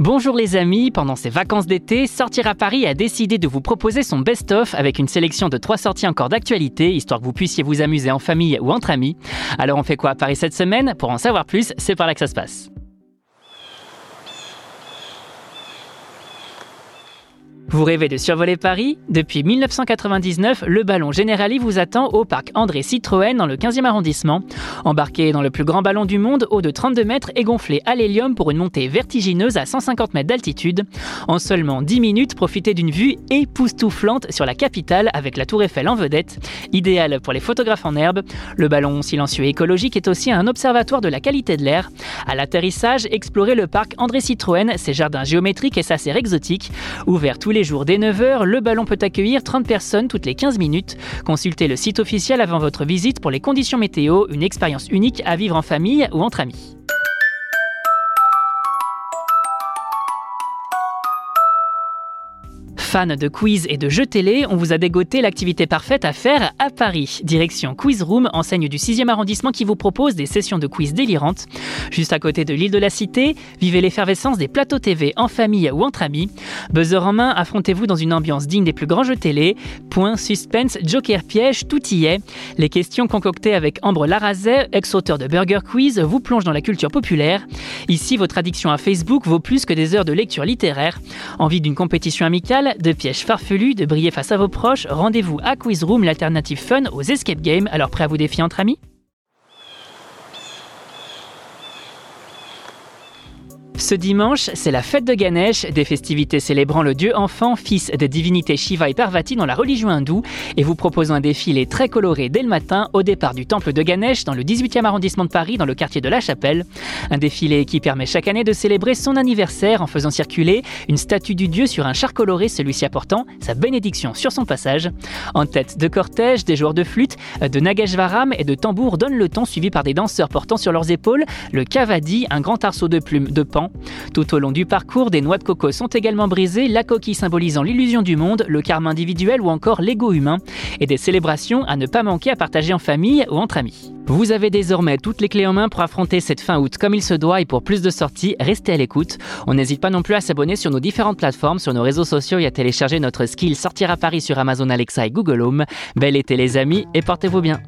Bonjour les amis, pendant ces vacances d'été, Sortir à Paris a décidé de vous proposer son best-of avec une sélection de trois sorties encore d'actualité, histoire que vous puissiez vous amuser en famille ou entre amis. Alors on fait quoi à Paris cette semaine? Pour en savoir plus, c'est par là que ça se passe. Vous rêvez de survoler Paris? Depuis 1999, le ballon Generali vous attend au parc André Citroën dans le 15e arrondissement. Embarqué dans le plus grand ballon du monde, haut de 32 mètres et gonflé à l'hélium pour une montée vertigineuse à 150 mètres d'altitude. En seulement 10 minutes, profitez d'une vue époustouflante sur la capitale avec la Tour Eiffel en vedette. Idéal pour les photographes en herbe, le ballon silencieux et écologique est aussi un observatoire de la qualité de l'air. À l'atterrissage, explorez le parc André Citroën, ses jardins géométriques et sa serre exotique. Ouvert tous les jours dès 9h, le ballon peut accueillir 30 personnes toutes les 15 minutes. Consultez le site officiel avant votre visite pour les conditions météo, une expérience unique à vivre en famille ou entre amis. Fans de quiz et de jeux télé, on vous a dégoté l'activité parfaite à faire à Paris. Direction Quiz Room, enseigne du 6e arrondissement qui vous propose des sessions de quiz délirantes. Juste à côté de l'île de la Cité, vivez l'effervescence des plateaux TV en famille ou entre amis. Buzzer en main, affrontez-vous dans une ambiance digne des plus grands jeux télé. Point, suspense, joker piège, tout y est. Les questions concoctées avec Ambre Larazet, ex-auteur de Burger Quiz, vous plongent dans la culture populaire. Ici, votre addiction à Facebook vaut plus que des heures de lecture littéraire. Envie d'une compétition amicale de pièges farfelus, de briller face à vos proches, rendez-vous à Quiz Room, l'alternative fun aux escape games. Alors prêt à vous défier entre amis? Ce dimanche, c'est la fête de Ganesh, des festivités célébrant le dieu enfant, fils des divinités Shiva et Parvati dans la religion hindoue, et vous proposons un défilé très coloré dès le matin au départ du temple de Ganesh dans le 18e arrondissement de Paris, dans le quartier de la Chapelle. Un défilé qui permet chaque année de célébrer son anniversaire en faisant circuler une statue du dieu sur un char coloré, celui-ci apportant sa bénédiction sur son passage. En tête de cortège, des joueurs de flûte, de nagashvaram et de tambour donnent le ton, suivi par des danseurs portant sur leurs épaules le kavadi, un grand arceau de plumes de pan tout au long du parcours, des noix de coco sont également brisées, la coquille symbolisant l'illusion du monde, le karma individuel ou encore l'ego humain, et des célébrations à ne pas manquer à partager en famille ou entre amis. Vous avez désormais toutes les clés en main pour affronter cette fin août comme il se doit et pour plus de sorties, restez à l'écoute. On n'hésite pas non plus à s'abonner sur nos différentes plateformes, sur nos réseaux sociaux et à télécharger notre skill Sortir à Paris sur Amazon Alexa et Google Home. Bel été les amis et portez-vous bien.